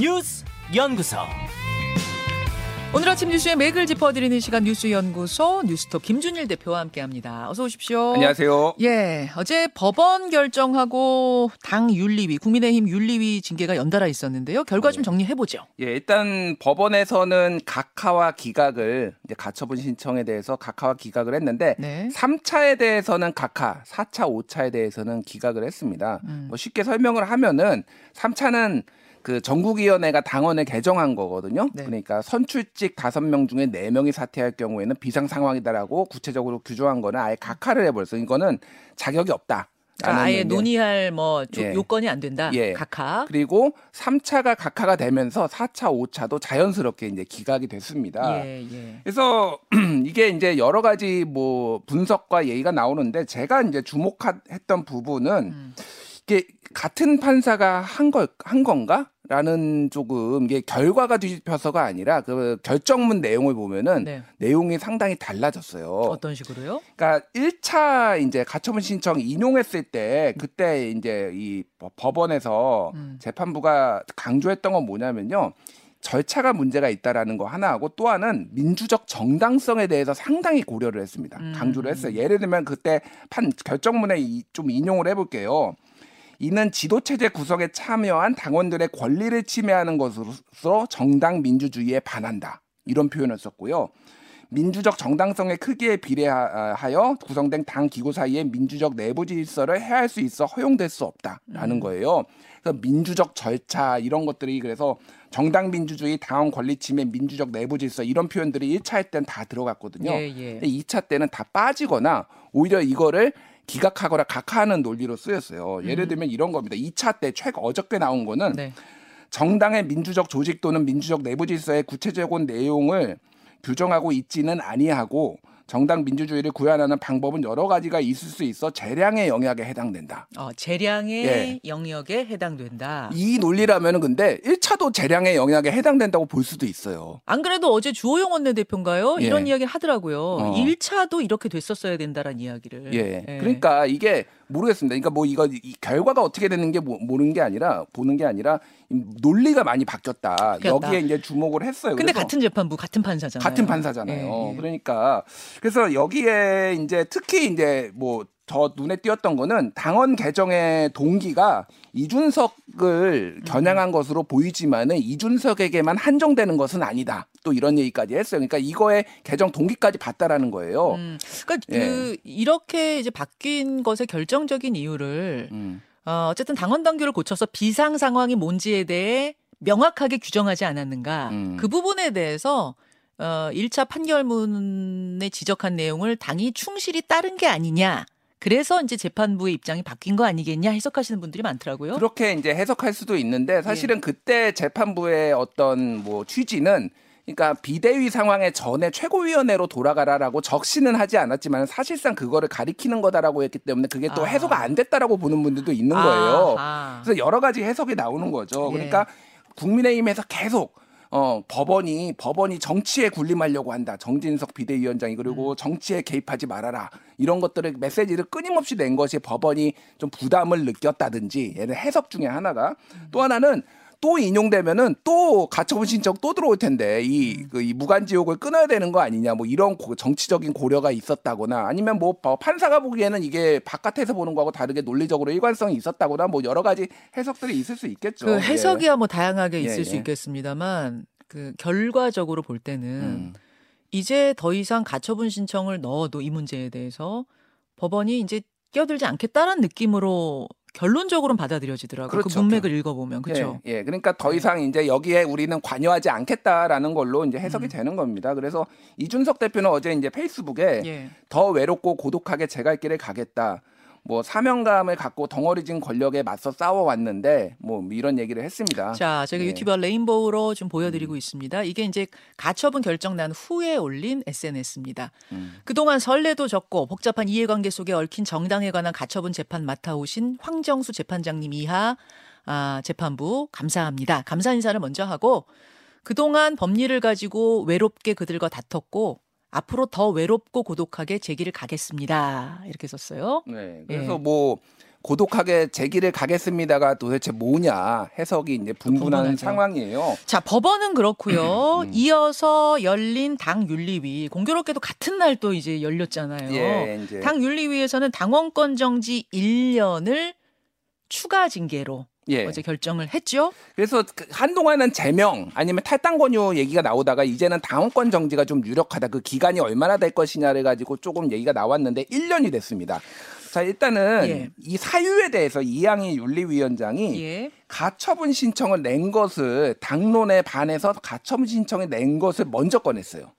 뉴스 연구소. 오늘 아침 뉴스의 맥을 짚어드리는 시간 뉴스 연구소 뉴스톱 김준일 대표와 함께합니다. 어서 오십시오. 안녕하세요. 예, 어제 법원 결정하고 당 윤리위, 국민의힘 윤리위 징계가 연달아 있었는데요. 결과 좀 정리해 보죠. 예, 일단 법원에서는 각하와 기각을 이제 가처분 신청에 대해서 각하와 기각을 했는데 네. 3차에 대해서는 각하, 4차, 5차에 대해서는 기각을 했습니다. 음. 뭐 쉽게 설명을 하면은 3차는 그 전국위원회가 당원을 개정한 거거든요. 네. 그러니까 선출직 5명 중에 4명이 사퇴할 경우에는 비상 상황이다라고 구체적으로 규정한 거는 아예 각하를 해버렸어요. 이거는 자격이 없다. 그러니까 아예 논의할 뭐 조- 예. 요건이 안 된다. 예. 각하. 그리고 3차가 각하가 되면서 4차, 5차도 자연스럽게 이제 기각이 됐습니다. 예, 예. 그래서 이게 이제 여러 가지 뭐 분석과 얘기가 나오는데 제가 이제 주목했던 부분은 음. 이게 같은 판사가 한 걸 한 건가? 라는 조금 이게 결과가 뒤집혀서가 아니라 그 결정문 내용을 보면은 네. 내용이 상당히 달라졌어요. 어떤 식으로요? 그러니까 1차 이제 가처분 신청 인용했을 때 그때 이제 이 법- 법원에서 음. 재판부가 강조했던 건 뭐냐면요. 절차가 문제가 있다라는 거 하나하고 또 하나는 민주적 정당성에 대해서 상당히 고려를 했습니다. 음. 강조를 했어요. 예를 들면 그때 판 결정문에 이- 좀 인용을 해볼게요. 이는 지도체제 구성에 참여한 당원들의 권리를 침해하는 것으로서 정당 민주주의에 반한다. 이런 표현을 썼고요. 민주적 정당성의 크기에 비례하여 구성된 당 기구 사이의 민주적 내부 질서를 해할 수 있어 허용될 수 없다라는 음. 거예요. 그래서 민주적 절차 이런 것들이 그래서 정당 민주주의, 당원 권리 침해, 민주적 내부 질서 이런 표현들이 1차 할 때는 다 들어갔거든요. 예, 예. 근데 2차 때는 다 빠지거나 오히려 이거를 기각하거나 각하하는 논리로 쓰였어요. 예를 들면 이런 겁니다. 2차 때 최근 어저께 나온 거는 음. 네. 정당의 민주적 조직 또는 민주적 내부 질서의 구체적인 내용을 규정하고 있지는 아니하고 정당 민주주의를 구현하는 방법은 여러 가지가 있을 수 있어 재량의 영역에 해당된다. 어, 재량의 예. 영역에 해당된다. 이 논리라면은 근데 1차도 재량의 영역에 해당된다고 볼 수도 있어요. 안 그래도 어제 주호영 원내대표인가요? 예. 이런 이야기 하더라고요. 어. 1차도 이렇게 됐었어야 된다라는 이야기를. 예. 그러니까 이게 모르겠습니다. 그러니까 뭐 이거 이 결과가 어떻게 되는 게 모- 모르는 게 아니라 보는 게 아니라 이 논리가 많이 바뀌었다. 바뀌었다. 여기에 이제 주목을 했어요. 근데 같은 재판부 같은 판사잖아요. 같은 판사잖아요. 예, 예. 그러니까 그래서 여기에 이제 특히 이제 뭐 더 눈에 띄었던 거는 당원 개정의 동기가 이준석을 겨냥한 것으로 보이지만은 이준석에게만 한정되는 것은 아니다. 또 이런 얘기까지 했어요. 그러니까 이거의 개정 동기까지 봤다라는 거예요. 음, 그러니까 예. 그 이렇게 이제 바뀐 것의 결정적인 이유를 음. 어, 어쨌든 당원 당규를 고쳐서 비상 상황이 뭔지에 대해 명확하게 규정하지 않았는가. 음. 그 부분에 대해서 어, 1차 판결문에 지적한 내용을 당이 충실히 따른 게 아니냐. 그래서 이제 재판부의 입장이 바뀐 거 아니겠냐 해석하시는 분들이 많더라고요. 그렇게 이제 해석할 수도 있는데 사실은 예. 그때 재판부의 어떤 뭐 취지는 그러니까 비대위 상황에 전에 최고위원회로 돌아가라라고 적시는 하지 않았지만 사실상 그거를 가리키는 거다라고 했기 때문에 그게 또 아. 해소가 안 됐다라고 보는 분들도 있는 거예요. 아하. 그래서 여러 가지 해석이 나오는 거죠. 예. 그러니까 국민의힘에서 계속 어 법원이 법원이 정치에 군림하려고 한다. 정진석 비대위원장이 음. 그리고 정치에 개입하지 말아라. 이런 것들을 메시지를 끊임없이 낸 것이 법원이 좀 부담을 느꼈다든지 얘는 해석 중에 하나가 음. 또 하나는 또 인용되면은 또 가처분 신청 또 들어올 텐데 이, 음. 그, 이 무관지옥을 끊어야 되는 거 아니냐 뭐 이런 고- 정치적인 고려가 있었다거나 아니면 뭐 어, 판사가 보기에는 이게 바깥에서 보는 거하고 다르게 논리적으로 일관성이 있었다거나 뭐 여러 가지 해석들이 있을 수 있겠죠. 그 예. 해석이야 뭐 다양하게 있을 예, 수 예. 있겠습니다만 그 결과적으로 볼 때는 음. 이제 더 이상 가처분 신청을 넣어도 이 문제에 대해서 법원이 이제 끼어들지 않겠다라는 느낌으로 결론적으로는 받아들여지더라고요. 그 그렇죠. 문맥을 읽어보면 그렇죠. 예, 예. 그러니까 더 네. 이상 이제 여기에 우리는 관여하지 않겠다라는 걸로 이제 해석이 음. 되는 겁니다. 그래서 이준석 대표는 어제 이제 페이스북에 예. 더 외롭고 고독하게 제갈 길을 가겠다. 뭐 사명감을 갖고 덩어리진 권력에 맞서 싸워왔는데 뭐 이런 얘기를 했습니다. 자, 제가 예. 유튜브 레인보우로 좀 보여드리고 있습니다. 이게 이제 가처분 결정 난 후에 올린 SNS입니다. 음. 그동안 설레도 적고 복잡한 이해관계 속에 얽힌 정당에 관한 가처분 재판 맡아오신 황정수 재판장님 이하 아, 재판부 감사합니다. 감사 인사를 먼저 하고 그동안 법리를 가지고 외롭게 그들과 다퉜고 앞으로 더 외롭고 고독하게 제 길을 가겠습니다. 이렇게 썼어요. 네. 예. 그래서 뭐 고독하게 제기를 가겠습니다가 도대체 뭐냐 해석이 이제 분분한 분분하죠. 상황이에요. 자, 법원은 그렇고요. 음. 이어서 열린 당 윤리위 공교롭게도 같은 날 또 이제 열렸잖아요. 예, 이제 당 윤리위에서는 당원권 정지 1년을 추가 징계로 예. 어제 결정을 했죠. 그래서 그 한동안은 제명 아니면 탈당 권유 얘기가 나오다가 이제는 당원권 정지가 좀 유력하다. 그 기간이 얼마나 될 것이냐를 가지고 조금 얘기가 나왔는데 1년이 됐습니다. 자, 일단은 예. 이 사유에 대해서 이양희 윤리위원장이 예. 가처분 신청을 낸 것을 당론에 반해서 가처분 신청을 낸 것을 먼저 꺼냈어요.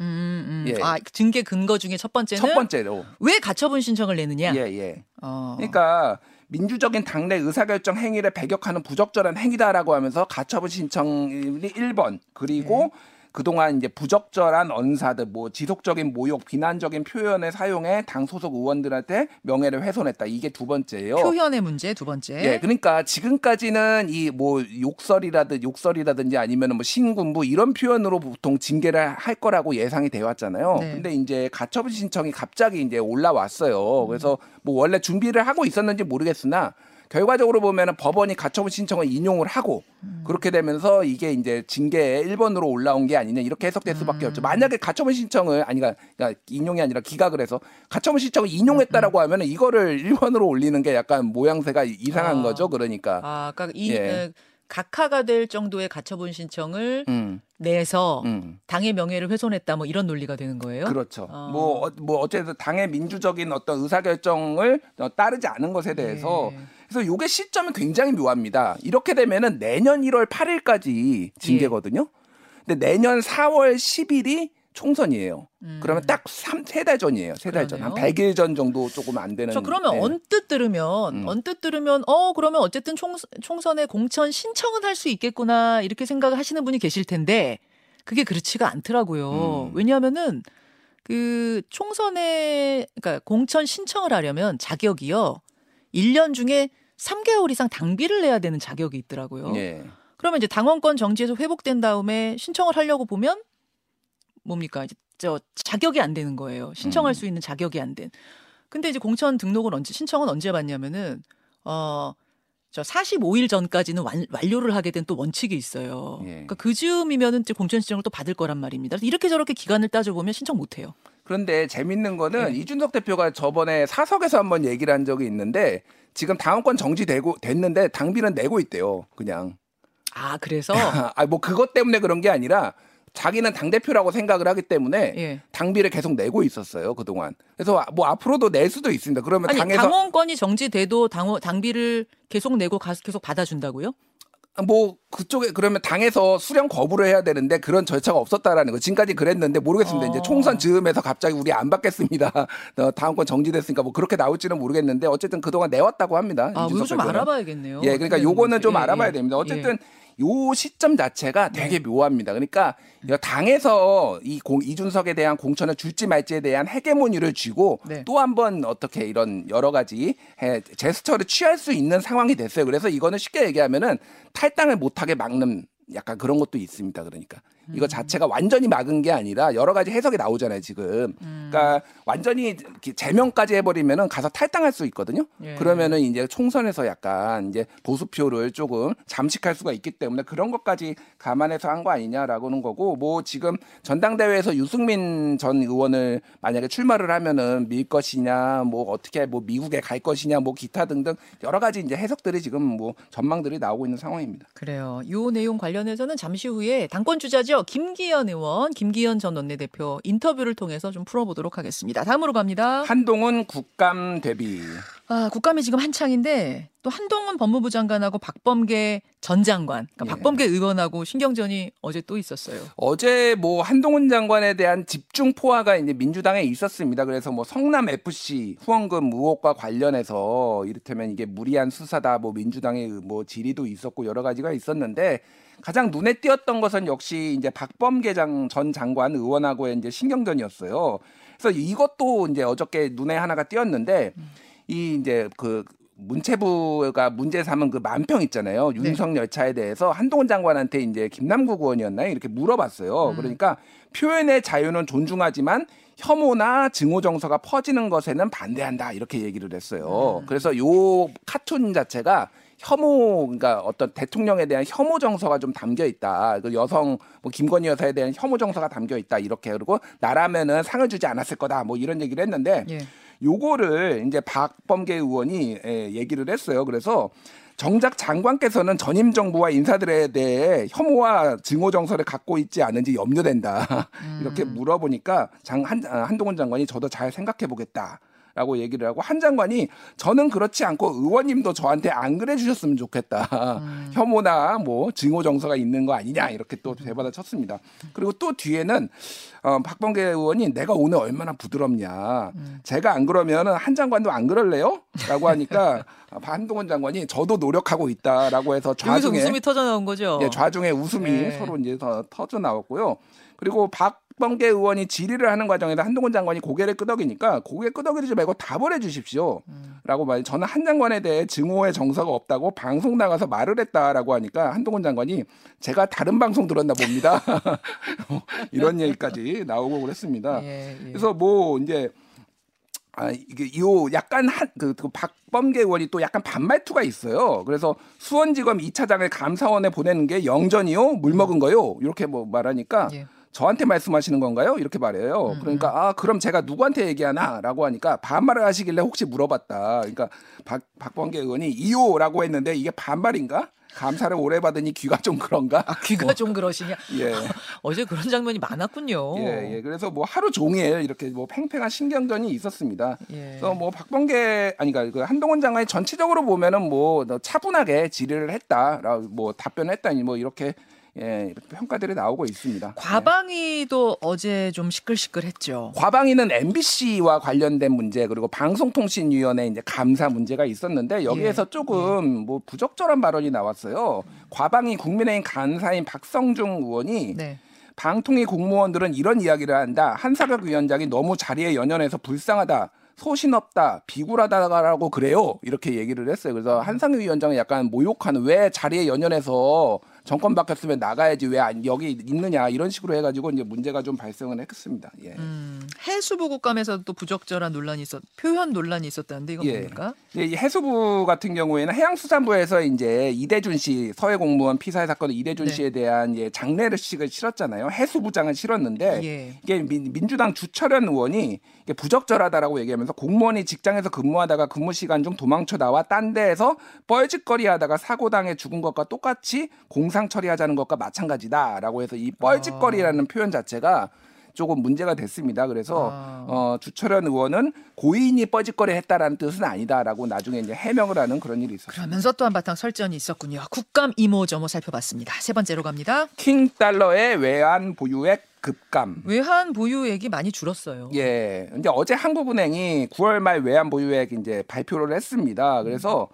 음, 음. 예. 아, 징계 근거 중에 첫 번째는 첫 번째로. 왜 가처분 신청을 내느냐? 예, 예. 어. 그러니까 민주적인 당내 의사결정 행위를 배격하는 부적절한 행위다라고 하면서 가처분 신청이 1번 그리고 네. 그동안 이제 부적절한 언사들 뭐 지속적인 모욕 비난적인 표현을 사용해 당 소속 의원들한테 명예를 훼손했다 이게 두 번째예요. 표현의 문제 두 번째. 예, 그러니까 지금까지는 이 뭐 욕설이라든 욕설이라든지 아니면 뭐 신군부 이런 표현으로 보통 징계를 할 거라고 예상이 돼 왔잖아요. 네. 근데 이제 가처분 신청이 갑자기 이제 올라왔어요. 그래서 뭐 원래 준비를 하고 있었는지 모르겠으나 결과적으로 보면은 법원이 가처분 신청을 인용을 하고 그렇게 되면서 이게 이제 징계의 1번으로 올라온 게 아니냐 이렇게 해석될 수밖에 없죠. 만약에 가처분 신청을 아니 그러니까 인용이 아니라 기각을 해서 가처분 신청을 인용했다라고 하면은 이거를 1번으로 올리는 게 약간 모양새가 이상한 아. 거죠. 그러니까 아, 그러니까 이 예. 에, 각하가 될 정도의 가처분 신청을 음, 내서 음. 당의 명예를 훼손했다 뭐 이런 논리가 되는 거예요? 그렇죠. 어. 뭐, 어, 뭐 어쨌든 당의 민주적인 어떤 의사결정을 어, 따르지 않은 것에 대해서 예. 그래서 요게 시점이 굉장히 묘합니다. 이렇게 되면은 내년 1월 8일까지 징계거든요. 근데 내년 4월 10일이 총선이에요. 그러면 딱 3, 세달 전이에요. 세 달 전. 한 음. 그러네요. 100일 전 정도 조금 안 되는. 저 그러면 네. 언뜻 들으면 음. 언뜻 들으면 어 그러면 어쨌든 총, 총선에 공천 신청은 할 수 있겠구나 이렇게 생각을 하시는 분이 계실 텐데 그게 그렇지가 않더라고요. 음. 왜냐하면은 그 총선에 그러니까 공천 신청을 하려면 자격이요. 1년 중에 3개월 이상 당비를 내야 되는 자격이 있더라고요. 예. 그러면 이제 당원권 정지에서 회복된 다음에 신청을 하려고 보면 뭡니까? 이제 저 자격이 안 되는 거예요. 신청할 음. 수 있는 자격이 안 된. 근데 이제 공천 등록을 언제 신청은 언제 받냐면은 어 저 45일 전까지는 완, 완료를 하게 된 또 원칙이 있어요. 예. 그러니까 그 즈음이면은 이제 공천 신청을 또 받을 거란 말입니다. 그래서 이렇게 저렇게 기간을 따져 보면 신청 못 해요. 그런데 재밌는 거는 네. 이준석 대표가 저번에 사석에서 한번 얘기를 한 적이 있는데 지금 당원권 정지되고 됐는데 당비는 내고 있대요. 그냥. 아, 그래서 아, 뭐 그것 때문에 그런 게 아니라 자기는 당 대표라고 생각을 하기 때문에 예. 당비를 계속 내고 있었어요 그 동안. 그래서 뭐 앞으로도 낼 수도 있습니다. 그러면 아니 당에서 당원권이 정지돼도 당 당비를 계속 내고 가, 계속 받아준다고요? 뭐 그쪽에 그러면 당에서 수령 거부를 해야 되는데 그런 절차가 없었다라는 거. 지금까지 그랬는데 모르겠습니다. 어. 이제 총선 즈음에서 갑자기 우리 안 받겠습니다. 어, 다음권 정지됐으니까 뭐 그렇게 나올지는 모르겠는데 어쨌든 그동안 내왔다고 합니다. 아, 이거 좀. 알아봐야겠네요. 예, 그러니까 요거는 좀. 알아봐야 예, 됩니다. 예. 어쨌든 요 시점 자체가 네. 되게 묘합니다. 그러니까 당에서 이 공, 이준석에 대한 공천을 줄지 말지에 대한 헤게모니를 쥐고 네. 또한 번 어떻게 이런 여러 가지 해- 제스처를 취할 수 있는 상황이 됐어요. 그래서 이거는 쉽게 얘기하면은 탈당을 못하게 막는 약간 그런 것도 있습니다. 그러니까 음. 이거 자체가 완전히 막은 게 아니라 여러 가지 해석이 나오잖아요. 지금 음. 그러니까 완전히 제명까지 해버리면은 가서 탈당할 수 있거든요. 예. 그러면은 이제 총선에서 약간 이제 보수표를 조금 잠식할 수가 있기 때문에 그런 것까지 감안해서 한 거 아니냐라고는 거고 뭐 지금 전당대회에서 유승민 전 의원을 만약에 출마를 하면은 밀 것이냐 뭐 어떻게 뭐 미국에 갈 것이냐 뭐 기타 등등 여러 가지 이제 해석들이 지금 뭐 전망들이 나오고 있는 상황입니다. 그래요. 요 내용 관련해서는 잠시 후에 당권 주자죠. 김기현 의원, 김기현 전 원내대표 인터뷰를 통해서 좀 풀어보도록 하겠습니다. 다음으로 갑니다. 한동훈 국감 대비 아, 국감이 지금 한창인데 또 한동훈 법무부 장관하고 박범계 전 장관, 그러니까 예. 박범계 의원하고 신경전이 어제 또 있었어요. 어제 뭐 한동훈 장관에 대한 집중 포화가 이제 민주당에 있었습니다. 그래서 뭐 성남 FC 후원금 의혹과 관련해서 이를테면 이게 무리한 수사다, 뭐 민주당의 뭐 질의도 있었고 여러 가지가 있었는데 가장 눈에 띄었던 것은 역시 이제 박범계 장, 전 장관 의원하고의 이제 신경전이었어요. 그래서 이것도 이제 어저께 눈에 하나가 띄었는데 이 이제 그 문체부가 문제 삼은 그 만평 있잖아요. 네. 윤석 열차에 대해서 한동훈 장관한테 이제 김남국 의원이었나요? 이렇게 물어봤어요. 음. 그러니까 표현의 자유는 존중하지만 혐오나 증오 정서가 퍼지는 것에는 반대한다 이렇게 얘기를 했어요. 음. 그래서 요 카툰 자체가 혐오, 그러니까 어떤 대통령에 대한 혐오 정서가 좀 담겨 있다. 그 여성, 뭐 김건희 여사에 대한 혐오 정서가 담겨 있다. 이렇게 그리고 나라면은 상을 주지 않았을 거다. 뭐 이런 얘기를 했는데 예. 요거를 이제 박범계 의원이 예, 얘기를 했어요. 그래서 정작 장관께서는 전임 정부와 인사들에 대해 혐오와 증오 정서를 갖고 있지 않은지 염려된다. 이렇게 물어보니까 장, 한, 아, 한동훈 장관이 저도 잘 생각해 보겠다. 라고 얘기를 하고 한 장관이 저는 그렇지 않고 의원님도 저한테 안 그래 주셨으면 좋겠다. 혐오나 뭐 증오 정서가 있는 거 아니냐 이렇게 또 대받아 쳤습니다. 그리고 또 뒤에는 어, 박범계 의원이 내가 오늘 얼마나 부드럽냐. 제가 안 그러면은 한 장관도 안 그럴래요? 라고 하니까 한동훈 장관이 저도 노력하고 있다라고 해서 좌중에 웃음이 터져 나온 거죠. 예, 좌중에 웃음이 네. 서로 이제 더 터져 나왔고요. 그리고 박 범계 의원이 질의를 하는 과정에서 한동훈 장관이 고개를 끄덕이니까 고개 끄덕이지 말고 답을 해주십시오. 음. 라고 말 저는 한 장관에 대해 증오의 정서가 없다고 방송 나가서 말을 했다라고 하니까 한동훈 장관이 제가 다른 방송 들었나 봅니다. 이런 얘기까지 나오고 그랬습니다. 예, 예. 그래서 뭐 이제 아 이게 요 약간 한그 그 박범계 의원이 또 약간 반말투가 있어요. 그래서 수원지검 2차장을 감사원에 보내는 게 영전이요? 물 먹은 거요? 이렇게 뭐 말하니까 예. 저한테 말씀하시는 건가요? 이렇게 말해요. 음, 그러니까 아 그럼 제가 누구한테 얘기하나라고 하니까 반말을 하시길래 혹시 물어봤다. 그러니까 박 박범계 의원이 이요라고 했는데 이게 반말인가? 감사를 오래 받으니 귀가 좀 그런가? 아, 귀가 좀 그러시냐. 예. 어제 그런 장면이 많았군요. 예, 예. 그래서 뭐 하루 종일 이렇게 뭐 팽팽한 신경전이 있었습니다. 예. 그래서 뭐 박범계 아니 그러니까 그 한동훈 장관이 전체적으로 보면은 뭐 차분하게 질의를 했다라고 뭐 답변했다니 뭐 이렇게 예, 이렇게 평가들이 나오고 있습니다. 네. 과방위도 어제 좀 시끌시끌했죠. 과방위는 MBC와 관련된 문제 그리고 방송통신위원회 이제 감사 문제가 있었는데 여기에서 예, 조금 뭐 부적절한 발언이 나왔어요. 과방위 국민의힘 간사인 박성중 의원이 네. 방통위 공무원들은 이런 이야기를 한다. 한사격 위원장이 너무 자리에 연연해서 불쌍하다. 소신 없다, 비굴하다라고 그래요. 이렇게 얘기를 했어요. 그래서 한상규 위원장은 약간 모욕하는 왜 자리에 연연해서 정권 바뀌었으면 나가야지 왜 안- 여기 있느냐 이런 식으로 해가지고 이제 문제가 좀 발생을 했습니다. 예. 음, 해수부 국감에서 또 부적절한 논란이 있었, 표현 논란이 있었다는데 이건 예. 뭡니까? 예, 이 해수부 같은 경우에는 해양수산부에서 이제 이대준 씨 서해 공무원 피살 사건 이대준 네. 씨에 대한 예, 장례식을 치렀잖아요. 해수부장을 치렀는데 예. 이게 민, 민주당 주철현 의원이 부적절하다라고 얘기하면서 공무원이 직장에서 근무하다가 근무 시간 중 도망쳐 나와 딴 데에서 뻘짓거리하다가 사고 당해 죽은 것과 똑같이 공상 처리하자는 것과 마찬가지다라고 해서 이 뻘짓거리라는 표현 자체가 조금 문제가 됐습니다. 그래서 아. 어, 주철현 의원은 고인이 뻘짓거리 했다라는 뜻은 아니다라고 나중에 이제 해명을 하는 그런 일이 있었습니다. 그러면서 또 한바탕 설전이 있었군요. 국감 이모저모 살펴봤습니다. 세 번째로 갑니다. 킹 달러의 외환 보유액 급감. 외환 보유액이 많이 줄었어요. 예. 근데 어제 한국은행이 9월 말 외환 보유액 이제 발표를 했습니다. 그래서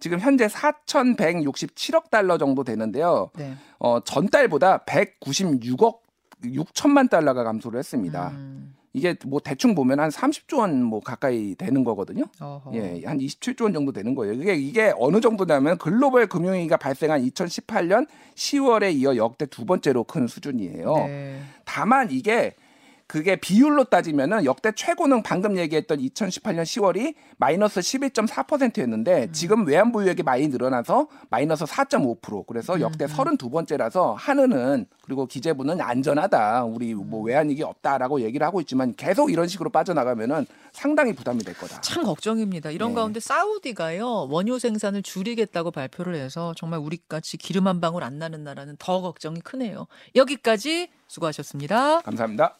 지금 현재 4,167억 달러 정도 되는데요. 네. 어, 전달보다 196억 6천만 달러가 감소를 했습니다. 음, 이게 뭐 대충 보면 한 30조 원 뭐 가까이 되는 거거든요. 어허. 예, 한 27조 원 정도 되는 거예요. 이게 이게 어느 정도냐면 글로벌 금융위기가 발생한 2018년 10월에 이어 역대 두 번째로 큰 수준이에요. 네. 다만 이게 그게 비율로 따지면은 역대 최고는 방금 얘기했던 2018년 10월이 마이너스 11.4%였는데 지금 외환 보유액이 많이 늘어나서 마이너스 4.5% 그래서 역대 32번째라서 한은은 그리고 기재부는 안전하다. 우리 뭐 외환위기 없다라고 얘기를 하고 있지만 계속 이런 식으로 빠져나가면은 상당히 부담이 될 거다. 참 걱정입니다. 이런 네. 가운데 사우디가요 원유 생산을 줄이겠다고 발표를 해서 정말 우리같이 기름 한 방울 안 나는 나라는 더 걱정이 크네요. 여기까지 수고하셨습니다. 감사합니다.